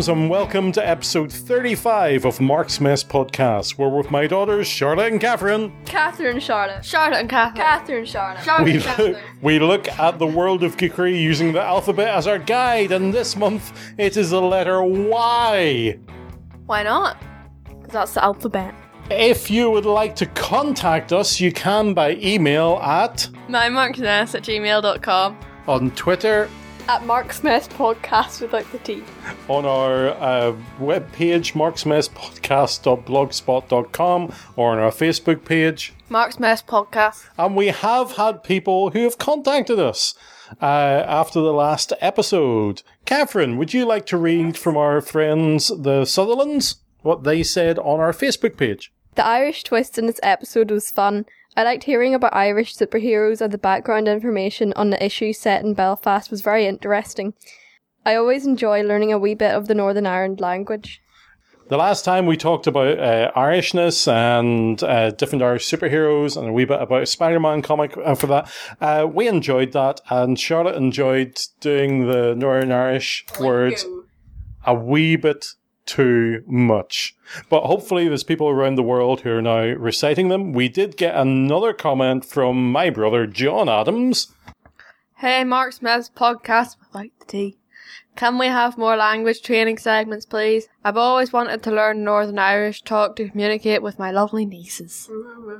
Mark and welcome to episode 35 of Mark's Mess Podcast. We're with my daughters, Charlotte and Catherine. Catherine Charlotte. Charlotte and Catherine. Catherine Charlotte. Charlotte We, and Catherine. we look at the world of geekery using the alphabet as our guide, and this month it is the letter Y. Why not? Because that's the alphabet. If you would like to contact us, you can by email at, MyMarksmess at gmail.com. on Twitter, At Mark's Mess Podcast without the T. on our uh, webpage, marksmesspodcast.blogspot.com, or on our Facebook page. Mark Mess Podcast. And we have had people who have contacted us uh, after the last episode. Catherine, would you like to read from our friends, the Sutherlands, what they said on our Facebook page? The Irish twist in this episode was fun. I liked hearing about Irish superheroes and the background information on the issue set in Belfast was very interesting. I always enjoy learning a wee bit of the Northern Ireland language. The last time we talked about uh, Irishness and uh, different Irish superheroes and a wee bit about a Spider Man comic uh, for that, uh, we enjoyed that, and Charlotte enjoyed doing the Northern Irish words a wee bit too much. But hopefully, there's people around the world who are now reciting them. We did get another comment from my brother, John Adams. Hey, Mark Smith's podcast like the tea. Can we have more language training segments, please? I've always wanted to learn Northern Irish, talk to communicate with my lovely nieces.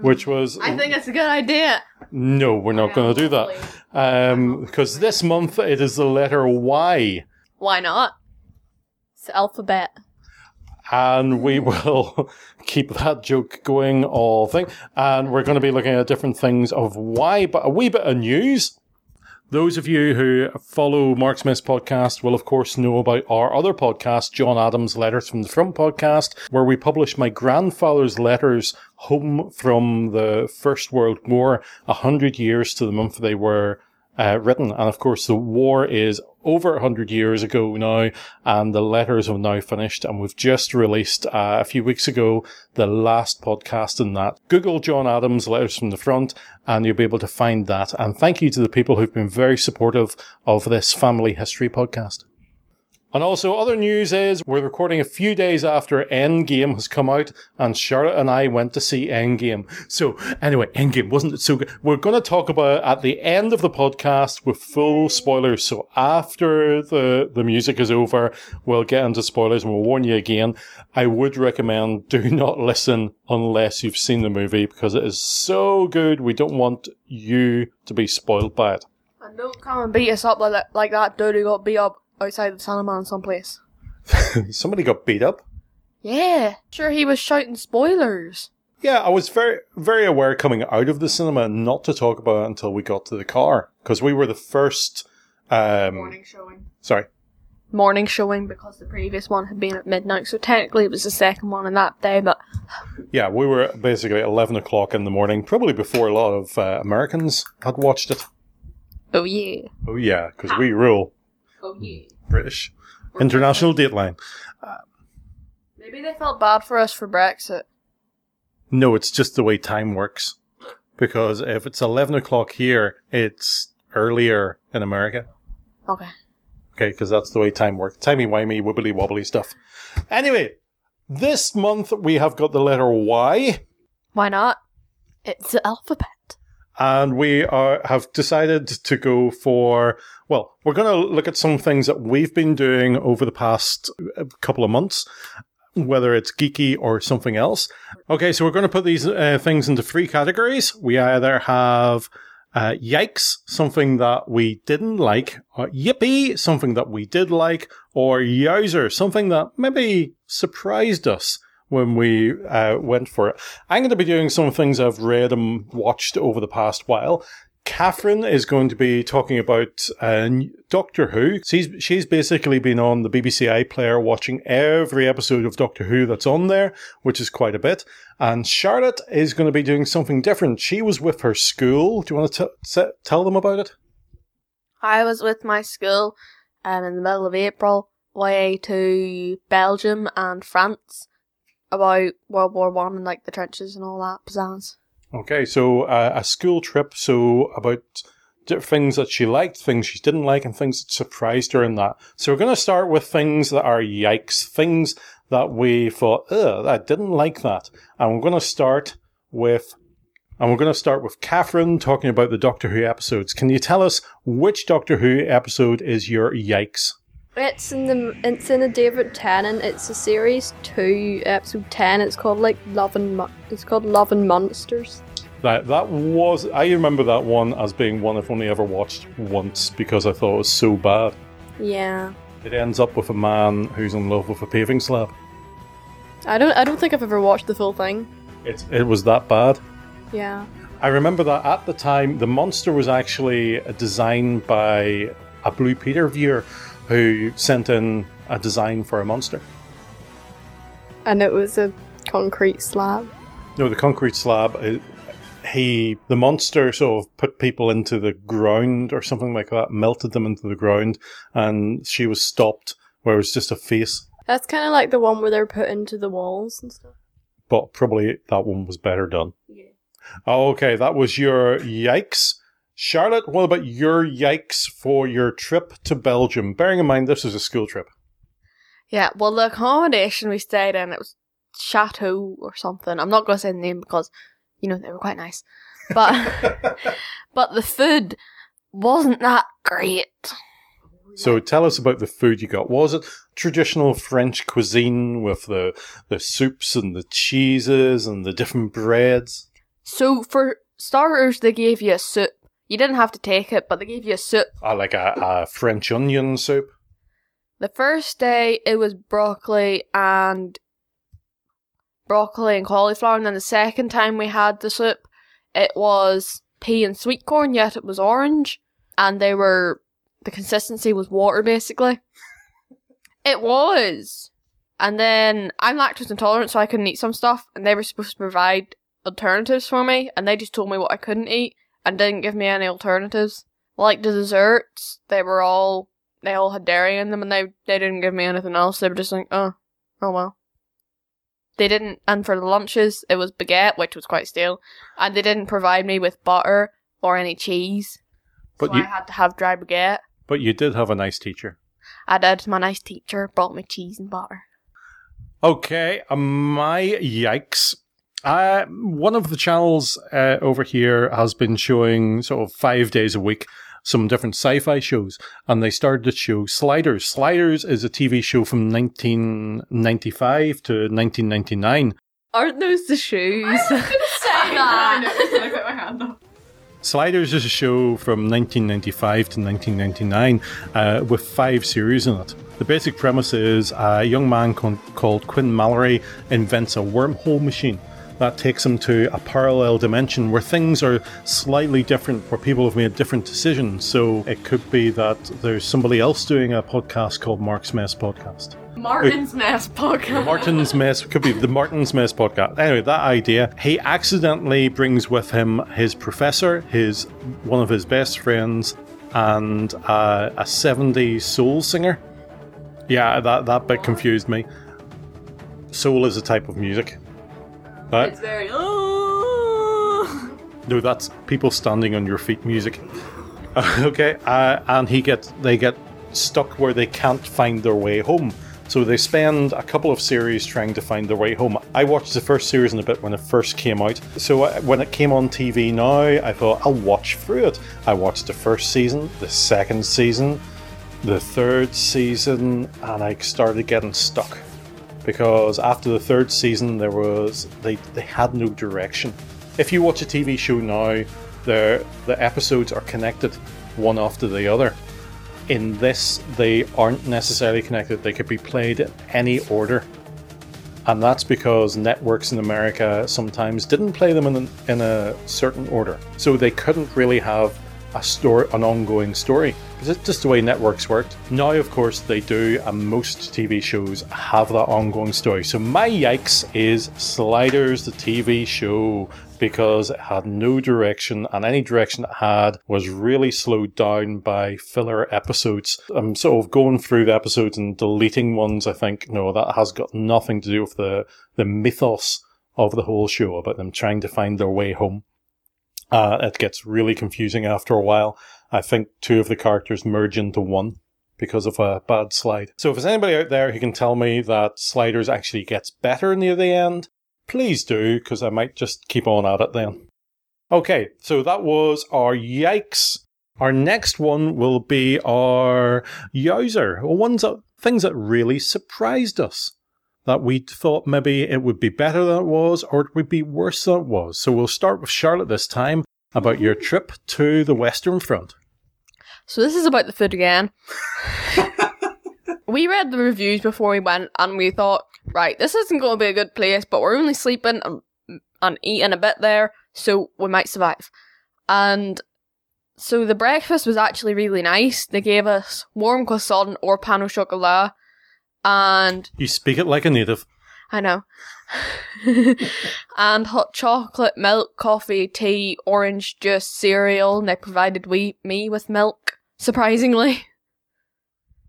Which was I think it's a good idea. no, we're not going to do that um, because this month it is the letter Y. Why not? It's the alphabet. And we will keep that joke going all thing. And we're going to be looking at different things of why, but a wee bit of news. Those of you who follow Mark's Mess podcast will, of course, know about our other podcast, John Adams' Letters from the Front podcast, where we publish my grandfather's letters home from the First World War, a hundred years to the month they were uh, written. And of course, the war is over 100 years ago now, and the letters have now finished. And we've just released uh, a few weeks ago the last podcast in that. Google John Adams Letters from the Front, and you'll be able to find that. And thank you to the people who've been very supportive of this family history podcast. And also, other news is we're recording a few days after Endgame has come out, and Charlotte and I went to see Endgame. So, anyway, Endgame wasn't it so good? We're going to talk about it at the end of the podcast with full spoilers. So, after the, the music is over, we'll get into spoilers and we'll warn you again. I would recommend do not listen unless you've seen the movie because it is so good. We don't want you to be spoiled by it. And don't come and beat us up like that, like that dude who got beat up outside the cinema in someplace. Somebody got beat up. Yeah, sure he was shouting spoilers. Yeah, I was very, very aware coming out of the cinema not to talk about it until we got to the car because we were the first. Um, showing. sorry, Morning showing because the previous one had been at midnight, so technically it was the second one in that day, but yeah, we were basically at eleven o'clock in the morning, probably before a lot of uh, Americans had watched it. oh yeah. Oh yeah, because we rule Oh hmm. yeah. British international dateline. Maybe they felt bad for us for Brexit. No, it's just the way time works. Because if it's eleven o'clock here, it's earlier in America. Okay. Okay, because that's the way time works. Timey wimey, wibbly wobbly stuff. Anyway, this month we have got the letter Y, Why not? It's the alphabet. And we are have decided to go for. Well, we're going to look at some things that we've been doing over the past uh, couple of months, whether it's geeky or something else. Okay, so we're going to put these uh, things into three categories. We either have uh, yikes, something that we didn't like, or yippee, something that we did like, or yowzer, something that maybe surprised us when we uh, went for it. I'm going to be doing some things I've read and watched over the past while. Catherine is going to be talking about uh, Doctor Who. She's, she's basically been on the BBC iPlayer watching every episode of Doctor Who that's on there, which is quite a bit. And Charlotte is going to be doing something different. She was with her school. Do you want to t- se- tell them about it? I was with my school um, in the middle of April, way to Belgium and France about World War One and like the trenches and all that pizzazz. Okay, so uh, a school trip. So about things that she liked, things she didn't like, and things that surprised her in that. So we're going to start with things that are yikes, things that we thought, ugh, I didn't like that. And we're going to start with, and we're going to start with Catherine talking about the Doctor Who episodes. Can you tell us which Doctor Who episode is your yikes? It's in the it's in the David Tennant. It's a series two, episode ten. It's called like Love and Mo- it's called Love and Monsters. That that was I remember that one as being one I've only ever watched once because I thought it was so bad. Yeah, It ends up with a man who's in love with a paving slab. I don't I don't think I've ever watched the full thing. It it was that bad. Yeah, I remember that at the time the monster was actually designed by a Blue Peter viewer who sent in a design for a monster. and it was a concrete slab. No, the concrete slab. He, the monster, sort of put people into the ground or something like that, melted them into the ground, and she was stopped where it was just a face. That's kind of like the one where they're put into the walls and stuff. But probably that one was better done. Yeah. Oh, okay, that was your yikes. Charlotte, what about your yikes for your trip to Belgium? Bearing in mind this is a school trip. Yeah, well, the accommodation we stayed in, it was Chateau or something. I'm not going to say the name because, you know, they were quite nice. But, but the food wasn't that great. So tell us about the food you got. Was it traditional French cuisine with the the soups and the cheeses and the different breads? So, for starters, they gave you a soup. You didn't have to take it, but they gave you a soup. Uh, like a, a French onion soup? The first day, it was broccoli and broccoli and cauliflower, and then the second time we had the soup, it was pea and sweet corn, yet it was orange, and they were the consistency was water basically. It was. And then I'm lactose intolerant, so I couldn't eat some stuff, and they were supposed to provide alternatives for me, and they just told me what I couldn't eat and didn't give me any alternatives. Like the desserts, they were all they all had dairy in them, and they they didn't give me anything else. They were just like, oh, oh well. They didn't, and for the lunches, it was baguette, which was quite stale, and they didn't provide me with butter or any cheese. But so you I had to have dry baguette. but you did have a nice teacher. I did. My nice teacher brought me cheese and butter. Okay, uh, my yikes. Uh, one of the channels uh, over here has been showing sort of five days a week some different sci-fi shows, and they started to show Sliders. Sliders is a TV show from 1995 to 1999. Aren't those the shoes? Say that. Sliders is a show from 1995 to 1999 uh, with five series in it. The basic premise is a young man con- called Quinn Mallory invents a wormhole machine that takes him to a parallel dimension where things are slightly different, where people have made different decisions. So it could be that there's somebody else doing a podcast called Mark's Mess Podcast. Martin's Mess podcast. Martin's Mess could be the Martin's Mess podcast. Anyway, that idea. He accidentally brings with him his professor, his one of his best friends, and uh, a 70s soul singer. Yeah, that that bit confused me. Soul is a type of music. Right? It's very. Oh. No, that's people standing on your feet music. okay, uh, and he gets they get stuck where they can't find their way home. So they spend a couple of series trying to find their way home. I watched the first series in a bit when it first came out. So uh, when it came on TV now, I thought I'll watch through it. I watched the first season, the second season, the third season, and I started getting stuck because after the third season there was they, they had no direction. If you watch a TV show now, the the episodes are connected one after the other. In this, they aren't necessarily connected. They could be played in any order, and that's because networks in America sometimes didn't play them in a, in a certain order, so they couldn't really have a story, an ongoing story. It's just the way networks worked. Now, of course, they do, and most TV shows have that ongoing story. So, my yikes is Sliders, the TV show, because it had no direction, and any direction it had was really slowed down by filler episodes. I'm sort of going through the episodes and deleting ones. I think no, that has got nothing to do with the the mythos of the whole show about them trying to find their way home. Uh, it gets really confusing after a while. I think two of the characters merge into one because of a bad slide. So if there's anybody out there who can tell me that Sliders actually gets better near the end, please do, because I might just keep on at it then. Okay, so that was our yikes. Our next one will be our yowzer, ones that things that really surprised us. That we thought maybe it would be better than it was, or it would be worse than it was. So we'll start with Charlotte this time about your trip to the Western Front. So this is about the food again. we read the reviews before we went, and we thought, right, this isn't going to be a good place, but we're only sleeping and, and eating a bit there, so we might survive. And so the breakfast was actually really nice. They gave us warm croissant or pain au chocolat, and You speak it like a native. I know. and hot chocolate, milk, coffee, tea, orange juice, cereal, and they provided we me with milk. Surprisingly,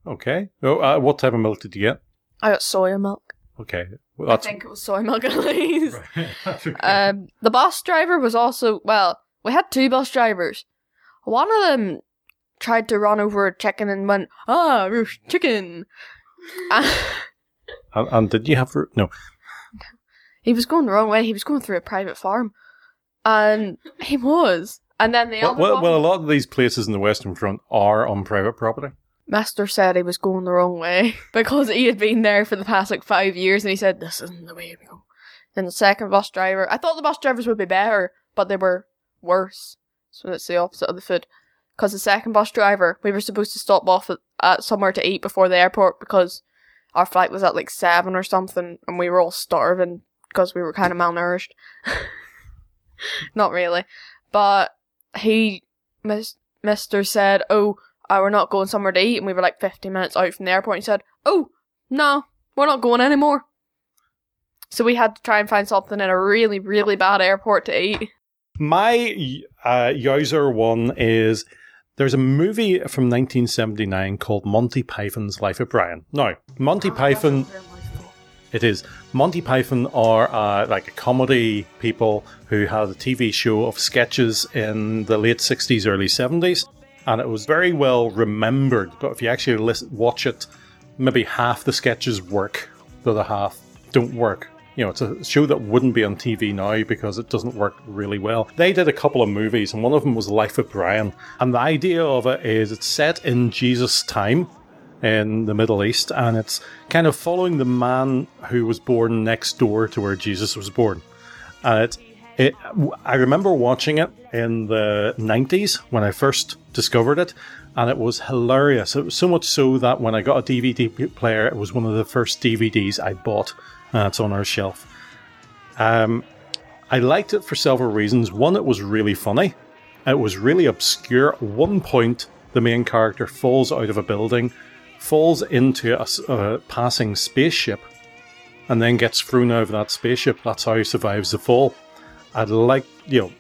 Okay. Oh, uh, what type of milk did you get? I got soya milk. Okay. Well, that's I think it was soy milk at least. Okay. Um, the bus driver was also well. We had two bus drivers. One of them tried to run over a chicken and went, "Ah, roast chicken." And, and did you have no? he was going the wrong way. He was going through a private farm, and he was. And then the Well, other well, one, well, a lot of these places in the Western Front are on private property. Master said he was going the wrong way because he had been there for the past like five years, and he said this isn't the way we go. Then the second bus driver, I thought the bus drivers would be better, but they were worse. So it's the opposite of the food. Because the second bus driver, we were supposed to stop off at, at somewhere to eat before the airport because our flight was at like seven or something, and we were all starving because we were kind of malnourished. Not really, but he, mis- Mister said, "Oh, uh, we're not going somewhere to eat," and we were like 15 minutes out from the airport. And he said, "Oh, no, we're not going anymore." So we had to try and find something in a really, really bad airport to eat. My uh, Yowzer one is there's a movie from 1979 called Monty Python's Life of Brian. Now, Monty Python. It is. Monty Python are uh, like a comedy people who had a TV show of sketches in the late 60s, early 70s. And it was very well remembered. But if you actually listen, watch it, maybe half the sketches work, the other half don't work. You know, it's a show that wouldn't be on TV now because it doesn't work really well. They did a couple of movies, and one of them was Life of Brian. And the idea of it is it's set in Jesus' time in the Middle East, and it's kind of following the man who was born next door to where Jesus was born. And it, it, I remember watching it in the 90s when I first discovered it, and it was hilarious. It was so much so that when I got a DVD player, it was one of the first DVDs I bought. Uh, it's on our shelf. Um, I liked it for several reasons. One, it was really funny. It was really obscure. At one point, the main character falls out of a building, falls into a passing spaceship, and then gets thrown out of that spaceship. That's how he survives the fall. I'd like, you know,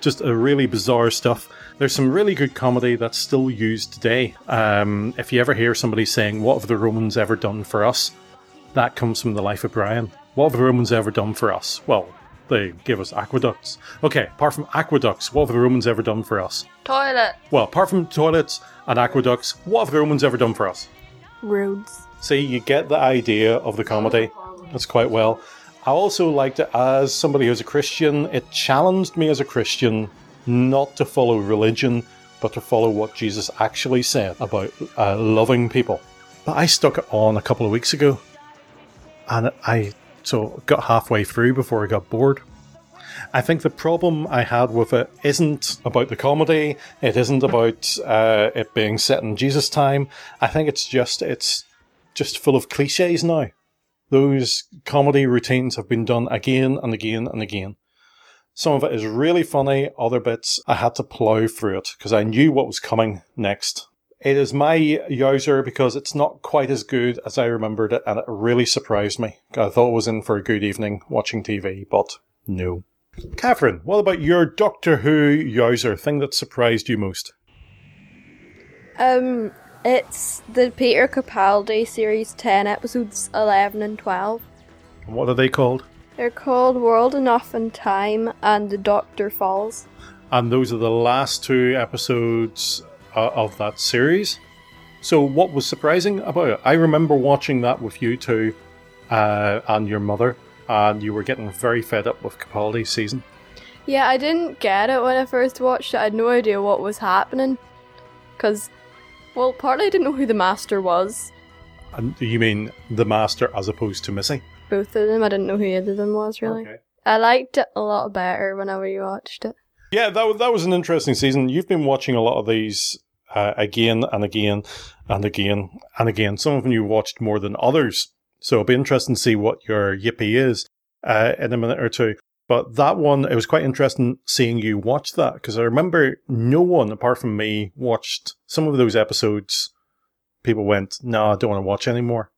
just a really bizarre stuff. There's some really good comedy that's still used today. Um, if you ever hear somebody saying, What have the Romans ever done for us? That comes from the life of Brian. What have the Romans ever done for us? Well, they give us aqueducts. Okay, apart from aqueducts, what have the Romans ever done for us? Toilet. Well, apart from toilets and aqueducts, what have the Romans ever done for us? Roads. See, you get the idea of the comedy. That's quite well. I also liked it as somebody who's a Christian. It challenged me as a Christian not to follow religion, but to follow what Jesus actually said about uh, loving people. But I stuck it on a couple of weeks ago, and I so got halfway through before I got bored. I think the problem I had with it isn't about the comedy. It isn't about uh, it being set in Jesus' time. I think it's just it's just full of cliches now. Those comedy routines have been done again and again and again. Some of it is really funny. Other bits I had to plow through it because I knew what was coming next. It is my Yowzer because it's not quite as good as I remembered it, and it really surprised me. I thought it was in for a good evening watching TV, but no. Catherine, what about your Doctor Who Yowzer thing that surprised you most? Um, it's the Peter Capaldi series 10 episodes 11 and 12. What are they called? They're called World Enough and Time and The Doctor Falls. And those are the last two episodes uh, of that series. So, what was surprising about it? I remember watching that with you two uh, and your mother, and you were getting very fed up with Capaldi's season. Yeah, I didn't get it when I first watched it. I had no idea what was happening. Because, well, partly I didn't know who the Master was. And you mean the Master as opposed to Missy? Both of them. I didn't know who either of them was, really. Okay. I liked it a lot better when I rewatched it. Yeah, that that was an interesting season. You've been watching a lot of these uh, again and again and again and again. Some of them you watched more than others, so it'll be interesting to see what your yippee is uh, in a minute or two. But that one, it was quite interesting seeing you watch that because I remember no one apart from me watched some of those episodes. People went, "No, I don't want to watch anymore."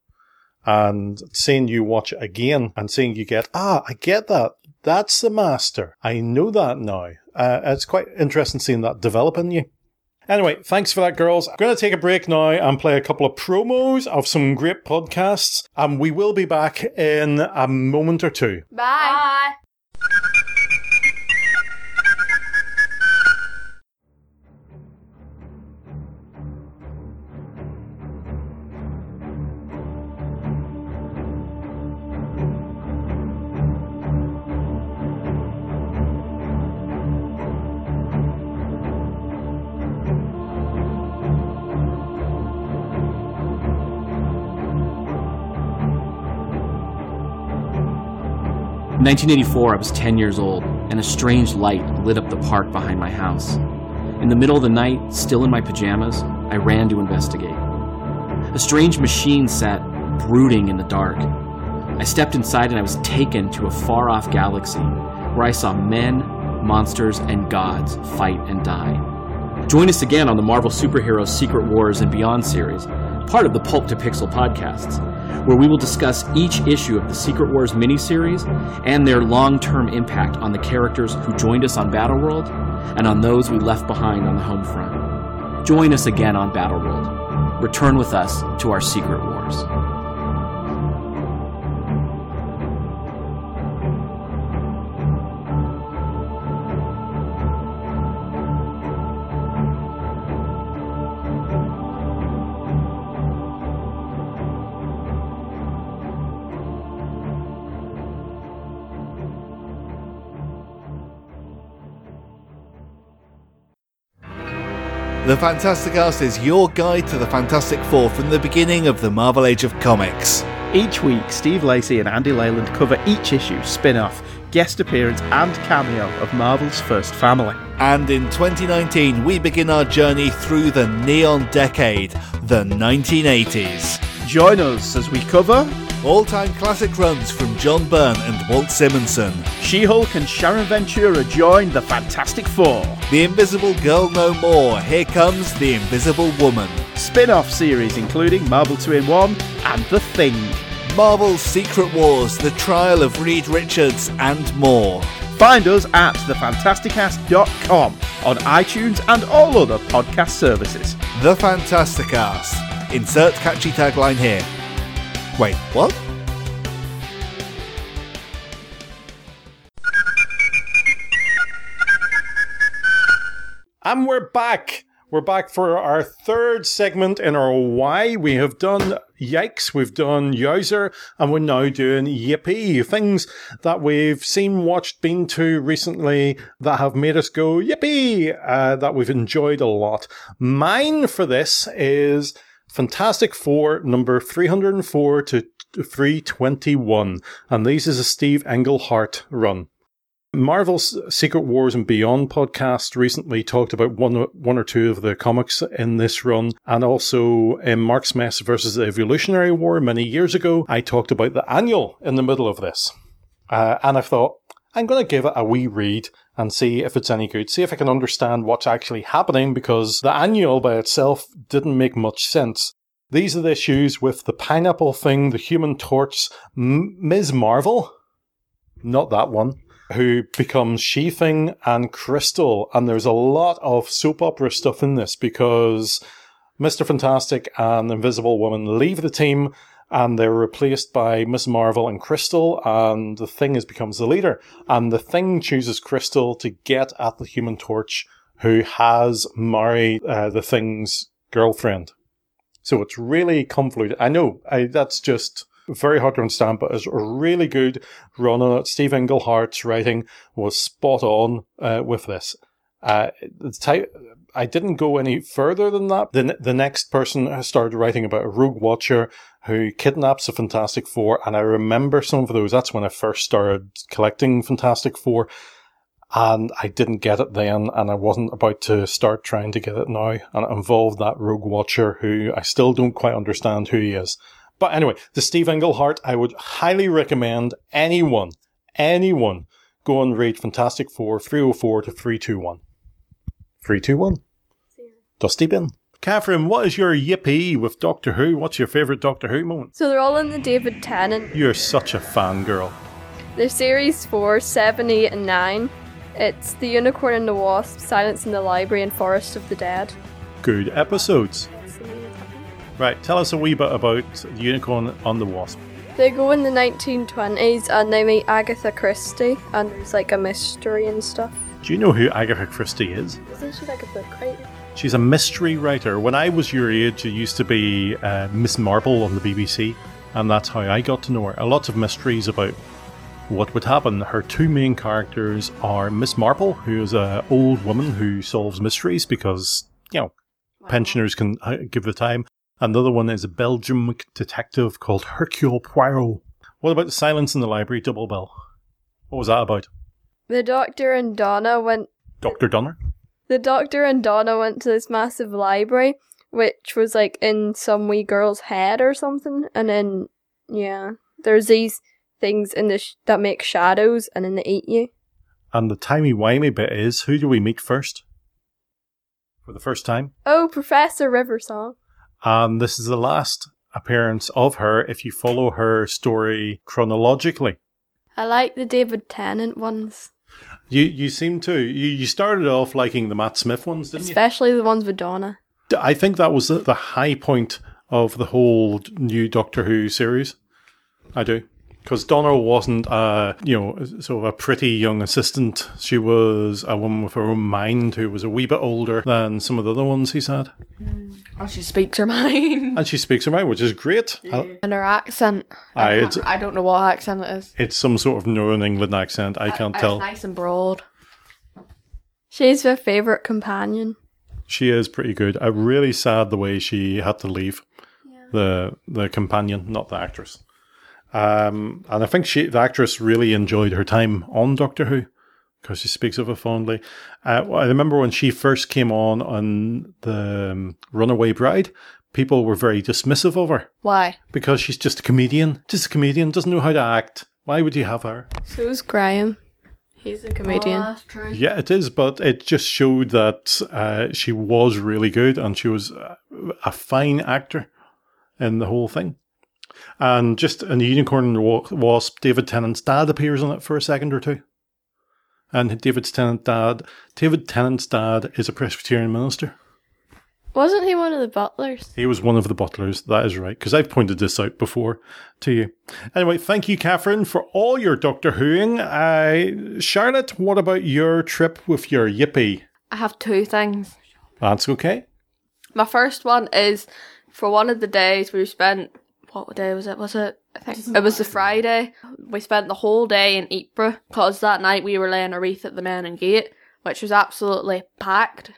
And seeing you watch it again and seeing you get, ah, I get that. That's the master. I know that now. Uh, it's quite interesting seeing that develop in you. Anyway, thanks for that, girls. I'm going to take a break now and play a couple of promos of some great podcasts, and we will be back in a moment or two. Bye! In 1984, I was 10 years old, and a strange light lit up the park behind my house. In the middle of the night, still in my pajamas, I ran to investigate. A strange machine sat brooding in the dark. I stepped inside and I was taken to a far off galaxy where I saw men, monsters, and gods fight and die. Join us again on the Marvel Superheroes Secret Wars and Beyond series, part of the Pulp to Pixel podcasts, where we will discuss each issue of the Secret Wars miniseries and their long term impact on the characters who joined us on Battleworld and on those we left behind on the home front. Join us again on Battleworld. Return with us to our Secret Wars. The Fantastic is your guide to the Fantastic Four from the beginning of the Marvel Age of Comics. Each week, Steve Lacey and Andy Leyland cover each issue, spin off, guest appearance, and cameo of Marvel's first family. And in 2019, we begin our journey through the neon decade, the 1980s. Join us as we cover All time classic runs from John Byrne and Walt Simonson. She Hulk and Sharon Ventura join the Fantastic Four. The Invisible Girl No More. Here comes the Invisible Woman. Spin off series including Marvel 2 in 1 and The Thing. Marvel's Secret Wars, The Trial of Reed Richards, and more. Find us at thefantasticast.com on iTunes and all other podcast services. The Fantasticast. Insert catchy tagline here. Wait, what? And we're back. We're back for our third segment in our why. We have done yikes, we've done yowzer, and we're now doing yippee. Things that we've seen, watched, been to recently that have made us go yippee, uh, that we've enjoyed a lot. Mine for this is Fantastic Four number 304 to 321. And these is a Steve Englehart run. Marvel's Secret Wars and Beyond podcast recently talked about one, one or two of the comics in this run, and also in Mark's Mess versus the Evolutionary War many years ago, I talked about the annual in the middle of this. Uh, and I thought, I'm going to give it a wee read and see if it's any good, see if I can understand what's actually happening, because the annual by itself didn't make much sense. These are the issues with the pineapple thing, the human torch, M- Ms. Marvel, not that one, who becomes She-Thing and Crystal. And there's a lot of soap opera stuff in this because Mr. Fantastic and Invisible Woman leave the team and they're replaced by Miss Marvel and Crystal, and the Thing is becomes the leader. And the Thing chooses Crystal to get at the Human Torch who has married uh, the thing's girlfriend. So it's really convoluted. I know I, that's just very hard to understand, but it's a really good run on it. Steve Englehart's writing was spot on uh, with this. Uh, the type, I didn't go any further than that. The, the next person started writing about a rogue watcher who kidnaps the Fantastic Four, and I remember some of those. That's when I first started collecting Fantastic Four, and I didn't get it then, and I wasn't about to start trying to get it now. And it involved that rogue watcher who I still don't quite understand who he is. But anyway, the Steve Englehart, I would highly recommend anyone, anyone go and read Fantastic Four 304 to 321. 321? Dusty Bin. Catherine, what is your yippee with Doctor Who? What's your favourite Doctor Who moment? So they're all in the David Tennant. You're such a fangirl. They're series 4, 7, 8, and 9. It's The Unicorn and the Wasp, Silence in the Library, and Forest of the Dead. Good episodes. Right, tell us a wee bit about the Unicorn and the Wasp. They go in the 1920s and they meet Agatha Christie, and there's like a mystery and stuff. Do you know who Agatha Christie is? Isn't she like a book writer? She's a mystery writer. When I was your age, it used to be uh, Miss Marple on the BBC, and that's how I got to know her. A lot of mysteries about what would happen. Her two main characters are Miss Marple, who is an old woman who solves mysteries because, you know, pensioners can uh, give the time. And the other one is a Belgian detective called Hercule Poirot. What about the Silence in the Library double bill? What was that about? The Doctor and Donna went. Dr. Donner? The Doctor and Donna went to this massive library, which was like in some wee girl's head or something, and then yeah, there's these things in the sh- that make shadows, and then they eat you. And the timey-wimey bit is, who do we meet first? For the first time? Oh, Professor River Song. And this is the last appearance of her if you follow her story chronologically. I like the David Tennant ones, You you seem to. You, you started off liking the Matt Smith ones, didn't you? especially the ones with Donna. I think that was the, the high point of the whole new Doctor Who series. I do. Because Donna wasn't, uh, you know, sort of a pretty young assistant. She was a woman with her own mind who was a wee bit older than some of the other ones he's had. Oh, she speaks her mind. And she speaks her mind, which is great. I- And her accent. Aye, I, I don't know what accent it is. It's some sort of Northern England accent. I can't It's tell. nice and broad. She's her favourite companion. She is pretty good. I'm really sad the way she had to leave the the companion, not the actress. Um, and I think she, the actress, really enjoyed her time on Doctor Who because she speaks of it fondly. Uh, I remember when she first came on on the um, Runaway Bride, people were very dismissive of her Why? because she's just a comedian, just a comedian, doesn't know how to act. Why would you have her? So's Graham. He's a comedian. Oh, that's true. Yeah, it is, but it just showed that uh, she was really good and she was a, a fine actor in the whole thing. And just in the Unicorn and the Wasp, David Tennant's dad appears on it for a second or two. And David's Tennant dad, David Tennant's dad is a Presbyterian minister. Wasn't he one of the butlers? He was one of the butlers. That is right, because I've pointed this out before to you. Anyway, thank you, Catherine, for all your Doctor Whoing. Uh, Charlotte, what about your trip with your Yippee? I have two things. That's okay. My first one is for one of the days we spent. What day was it? Was it? I think it was the Friday. We spent the whole day in Ypres because that night we were laying a wreath at the Menin Gate, which was absolutely packed.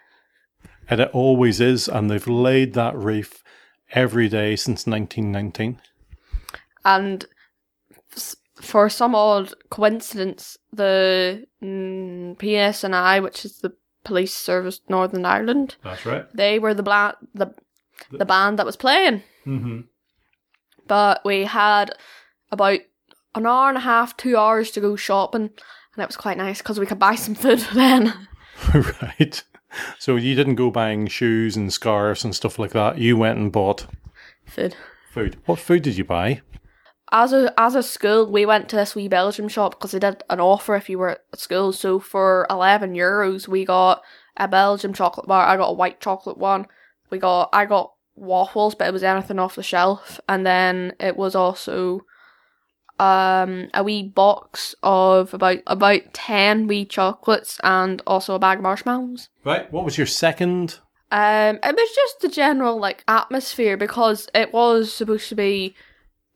And it always is, and they've laid that wreath every day since 1919. And for some odd coincidence, the mm, PSNI, which is the Police Service Northern Ireland, That's right. they were the bla- the the band that was playing. Mm-hmm. But we had about an hour and a half, two hours to go shopping, and it was quite nice because we could buy some food then. right. So you didn't go buying shoes and scarves and stuff like that. You went and bought food. food. What food did you buy? As a as a school, we went to this wee Belgium shop because they did an offer if you were at school. So for eleven euros, we got a Belgium chocolate bar. I got a white chocolate one. We got I got waffles, but it was anything off the shelf, and then it was also um a wee box of about about ten wee chocolates and also a bag of marshmallows. Right. What was your second? Um, it was just the general like atmosphere because it was supposed to be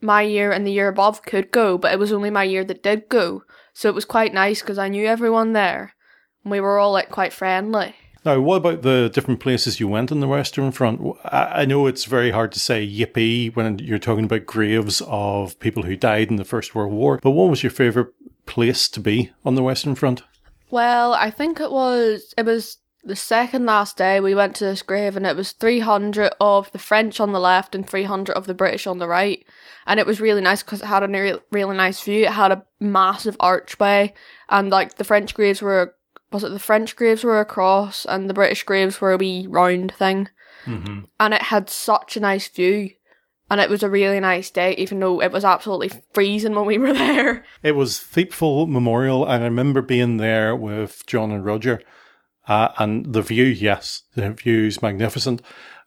my year and the year above could go, but it was only my year that did go. So it was quite nice because I knew everyone there. And we were all like quite friendly. Now, what about the different places you went in the Western Front? I know it's very hard to say yippee when you're talking about graves of people who died in the First World War, but what was your favourite place to be on the Western Front? Well, I think it was it was the second last day we went to this grave and it was 300 of the French on the left and 300 of the British on the right. And it was really nice because it had a re- really nice view. It had a massive archway and like the French graves were, was it the French graves were across and the British graves were a wee round thing. Mm-hmm. And it had such a nice view. And it was a really nice day, even though it was absolutely freezing when we were there. It was Thiepval Memorial, and I remember being there with John and Roger. Uh, and the view, yes, the view's magnificent.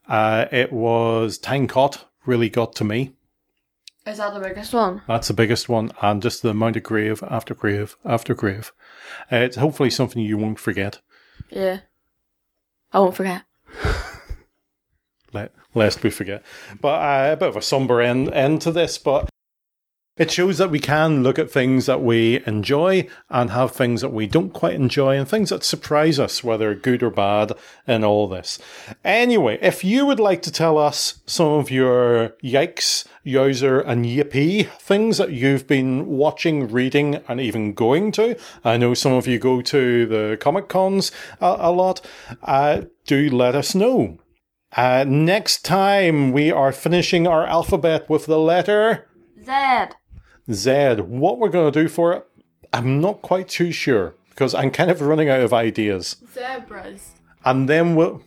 Uh, it was Tyne-Cot really got to me. Is that the biggest one? That's the biggest one, and just the amount of grave after grave after grave. Uh, it's hopefully something you won't forget, Yeah. I won't forget. Let, lest we forget. But uh, a bit of a somber end, end to this, but it shows that we can look at things that we enjoy and have things that we don't quite enjoy and things that surprise us, whether good or bad, in all this. Anyway, if you would like to tell us some of your yikes, yowzer, and yippee things that you've been watching, reading, and even going to, I know some of you go to the Comic Cons a, a lot, uh, do let us know. Uh, next time, we are finishing our alphabet with the letter. Zed. Z. What we're going to do for it, I'm not quite too sure because I'm kind of running out of ideas. Zebras. And then we'll.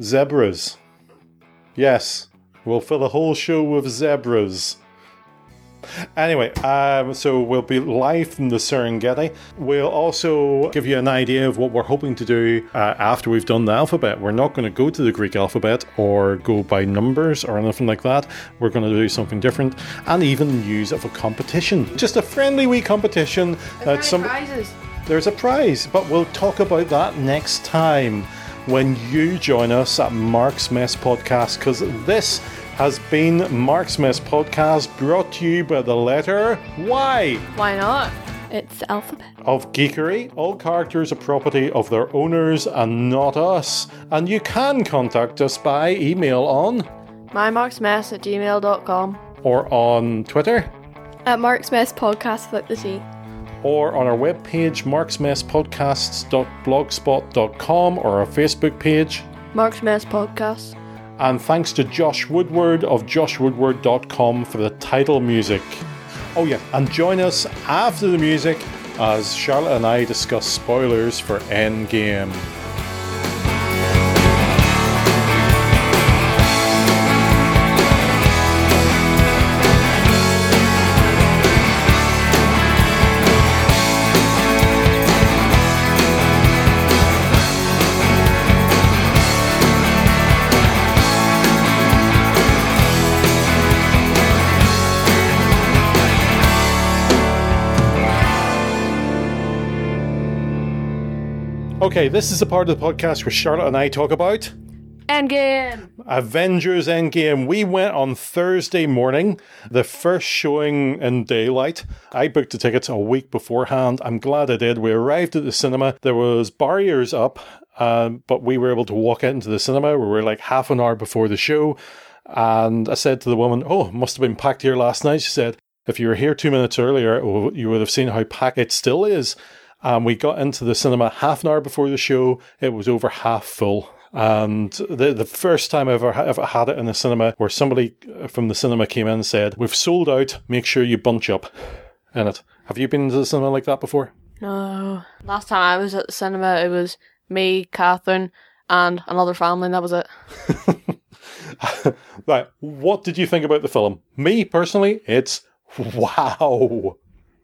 Zebras. Yes, we'll fill a whole show with zebras. Anyway, um, so we'll be live from the Serengeti. We'll also give you an idea of what we're hoping to do uh, after we've done the alphabet. We're not going to go to the Greek alphabet or go by numbers or anything like that. We're going to do something different and even use of a competition. Just a friendly wee competition that some prizes? there's a prize, but we'll talk about that next time when you join us at Mark's Mess Podcast because this has been Mark's Mess Podcast brought to you by the letter Y Why not? It's alphabet. of geekery. All characters are property of their owners and not us. And you can contact us by email on mymarksmess at gmail.com. or on Twitter At Mark's Mess Podcast without the T. or on our webpage marksmesspodcasts.blogspot.com or our Facebook page. Mark's Mess Podcast. And thanks to Josh Woodward of joshwoodward.com for the title music. Oh, yeah, and join us after the music as Charlotte and I discuss spoilers for Endgame. Okay, this is the part of the podcast where Charlotte and I talk about Endgame! Avengers Endgame. We went on Thursday morning, the first showing in daylight. I booked the tickets a week beforehand. I'm glad I did. We arrived at the cinema. There was barriers up, um, but we were able to walk into the cinema. We were like half an hour before the show. And I said to the woman, Oh, must have been packed here last night. She said, If you were here two minutes earlier, you would have seen how packed it still is. And we got into the cinema half an hour before the show. It was over half full. And the the first time I ever, ever had it in a cinema where somebody uh, from the cinema came in and said, We've sold out, make sure you bunch up in it. Have you been to the cinema like that before? No. Last time I was at the cinema, it was me, Catherine, and another family, and that was it. right. What did you think about the film? Me, personally, it's wow.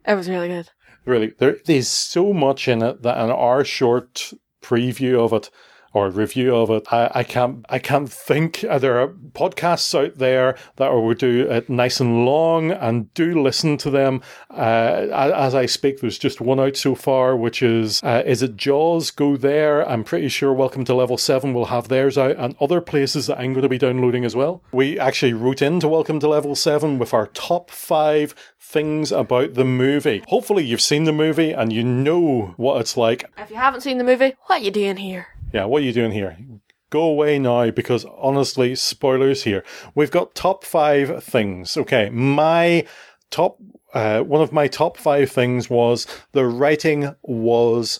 It was really good. Really, there, there's so much in it that in our short preview of it, or review of it. I, I can't I can't think there are podcasts out there that will do it nice and long and do listen to them. Uh, as I speak, there's just one out so far, which is uh, is it Jaws? Go there. I'm pretty sure Welcome to Level Seven will have theirs out, and other places that I'm going to be downloading as well. We actually wrote into Welcome to Level Seven with our top five things about the movie. Hopefully, you've seen the movie and you know what it's like. If you haven't seen the movie, what are you doing here? Yeah, what are you doing here? Go away now because honestly, spoilers here. We've got top five things. Okay, my top, uh, one of my top five things was the writing was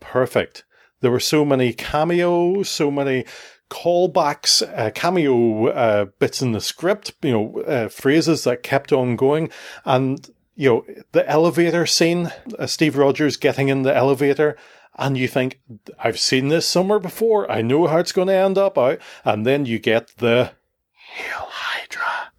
perfect. There were so many cameos, so many callbacks, uh, cameo uh, bits in the script, you know, uh, phrases that kept on going. And, you know, the elevator scene, uh, Steve Rogers getting in the elevator and you think, I've seen this somewhere before. I know how it's going to end up out. And then you get the Hail Hydra.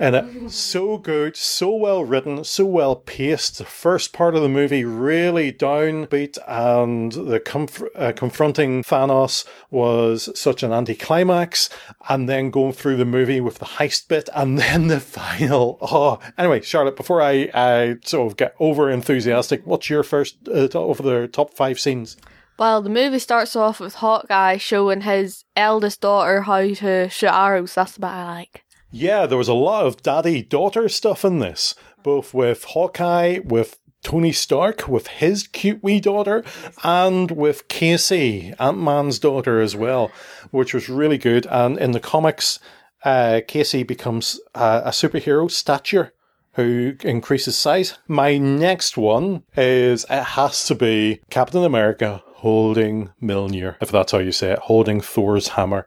And it's so good, so well written, so well paced. The first part of the movie really downbeat, and the comf- uh, confronting Thanos was such an anticlimax. And then going through the movie with the heist bit, and then the final. Oh, anyway, Charlotte, before I, I sort of get over enthusiastic, what's your first uh, the top five scenes? Well, the movie starts off with Hawkeye showing his eldest daughter how to shoot arrows. That's about I like. Yeah, there was a lot of daddy daughter stuff in this, both with Hawkeye, with Tony Stark, with his cute wee daughter, and with Casey, Ant Man's daughter as well, which was really good. And in the comics, uh, Casey becomes a superhero stature who increases size. My next one is it has to be Captain America holding Mjolnir, if that's how you say it, holding Thor's hammer.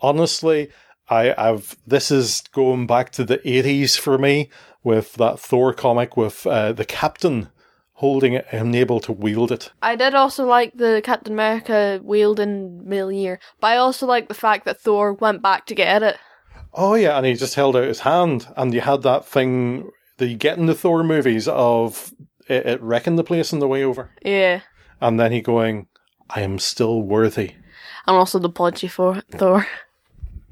Honestly, I, I've this is going back to the eighties for me with that Thor comic with uh, the Captain holding it and able to wield it. I did also like the Captain America wielding Mjolnir, but I also like the fact that Thor went back to get it. Oh yeah, and he just held out his hand, and you had that thing that you get in the Thor movies of it, it wrecking the place on the way over, Yeah. and then he going, "I am still worthy." And also the podgy for Thor.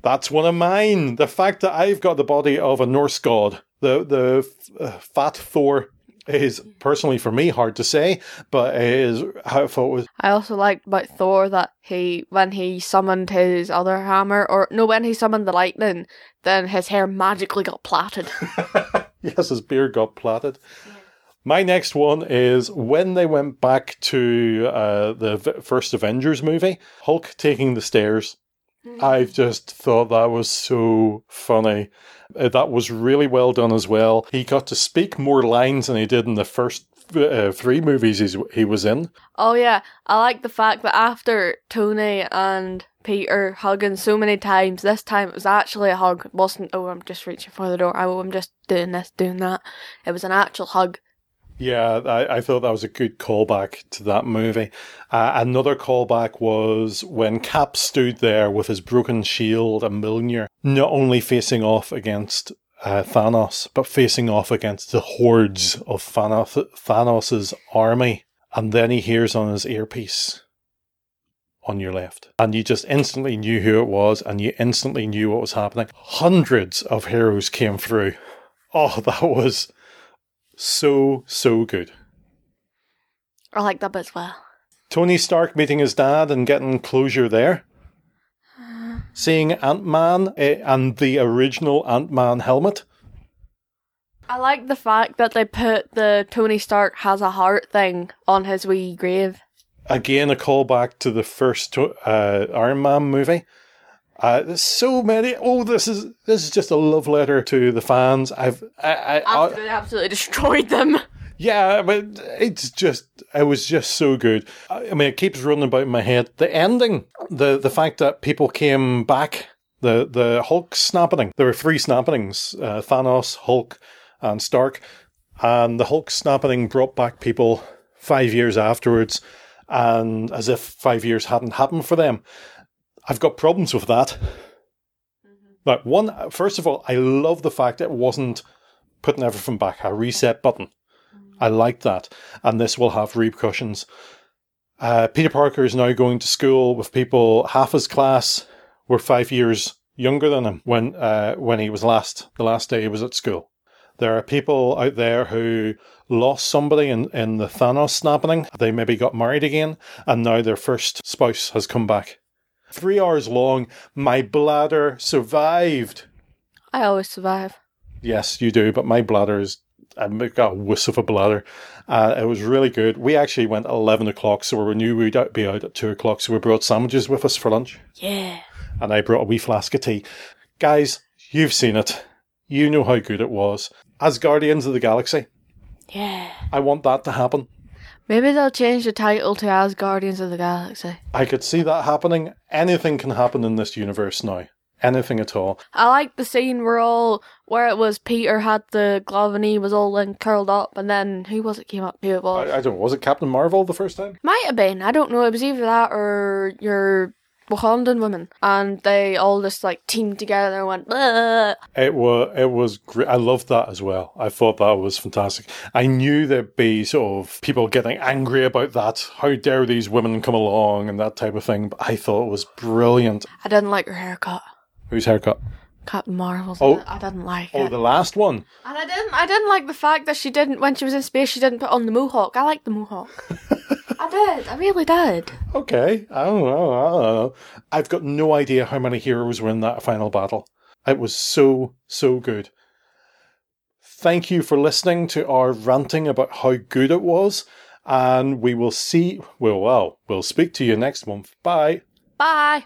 That's one of mine. The fact that I've got the body of a Norse god, the the uh, fat Thor, is personally for me hard to say, but it is how I thought it was. I also liked about Thor that he, when he summoned his other hammer, or no, when he summoned the lightning, then his hair magically got plaited. Yes, his beard got plaited. My next one is when they went back to uh, the v- first Avengers movie, Hulk taking the stairs. I've just thought that was so funny. Uh, that was really well done as well. He got to speak more lines than he did in the first uh, three movies he's, he was in. oh yeah, I like the fact that after Tony and Peter hugging so many times, this time it was actually a hug. It wasn't, oh, I'm just reaching for the door. Oh, I'm just doing this, doing that. It was an actual hug. Yeah, I, I thought that was a good callback to that movie. Uh, another callback was when Cap stood there with his broken shield and Mjolnir, not only facing off against uh, Thanos, but facing off against the hordes of Thanos, Thanos' army. And then he hears on his earpiece, on your left. And you just instantly knew who it was, and you instantly knew what was happening. Hundreds of heroes came through. Oh, that was so, so good. I like that bit as well. Tony Stark meeting his dad and getting closure there. Seeing Ant Man and the original Ant Man helmet. I like the fact that they put the Tony Stark has a heart thing on his wee grave. Again, a callback to the first to- uh, Iron Man movie. Uh, there's so many. Oh, this is this is just a love letter to the fans. I've I, I, I absolutely destroyed them. Yeah, but it's just it was just so good. I I mean, it keeps running about in my head. The ending, the the fact that people came back, the the Hulk snapping. There were three snappings: uh, Thanos, Hulk, and Stark. And the Hulk snapping brought back people five years afterwards, and as if five years hadn't happened for them. I've got problems with that. Like one, first of all, I love the fact it wasn't putting everything back, a reset button. I like that. And this will have repercussions. Uh, Peter Parker is now going to school with people half his class were five years younger than him when uh, when he was last the last day he was at school. There are people out there who lost somebody in, in the Thanos snapping. They maybe got married again, and now their first spouse has come back. Three hours long, my bladder survived. I always survive. Yes, you do, but my bladder is. I've got a wuss of a bladder. Uh, it was really good. We actually went at 11 o'clock, so we knew we'd be out at 2 o'clock, so we brought sandwiches with us for lunch. Yeah. And I brought a wee flask of tea. Guys, you've seen it. You know how good it was. Asgardians of the Galaxy, Yeah. I want that to happen. Maybe they'll change the title to Asgardians of the Galaxy. I could see that happening. Anything can happen in this universe now. Anything at all. I like the scene where all where it was Peter had the glove and he was all then curled up, and then who was it came up? Who it was? I, I don't know. Was it Captain Marvel the first time? Might have been. I don't know. It was either that or your Wakandan women, and they all just like teamed together and went. "Bleh." It was it was great. I loved that as well. I thought that was fantastic. I knew there'd be sort of people getting angry about that. How dare these women come along and that type of thing. But I thought it was brilliant. I didn't like her haircut. Whose haircut? Captain Marvel's. Oh. I didn't like Oh, it. the last one. And I didn't. I didn't like the fact that she didn't when she was in space. She didn't put on the mohawk. I like the mohawk. I did. I really did. Okay, I don't know. I don't know. I've got no idea how many heroes were in that final battle. It was so so good. Thank you for listening to our ranting about how good it was, and we will see. Well, well, we'll speak to you next month. Bye. Bye.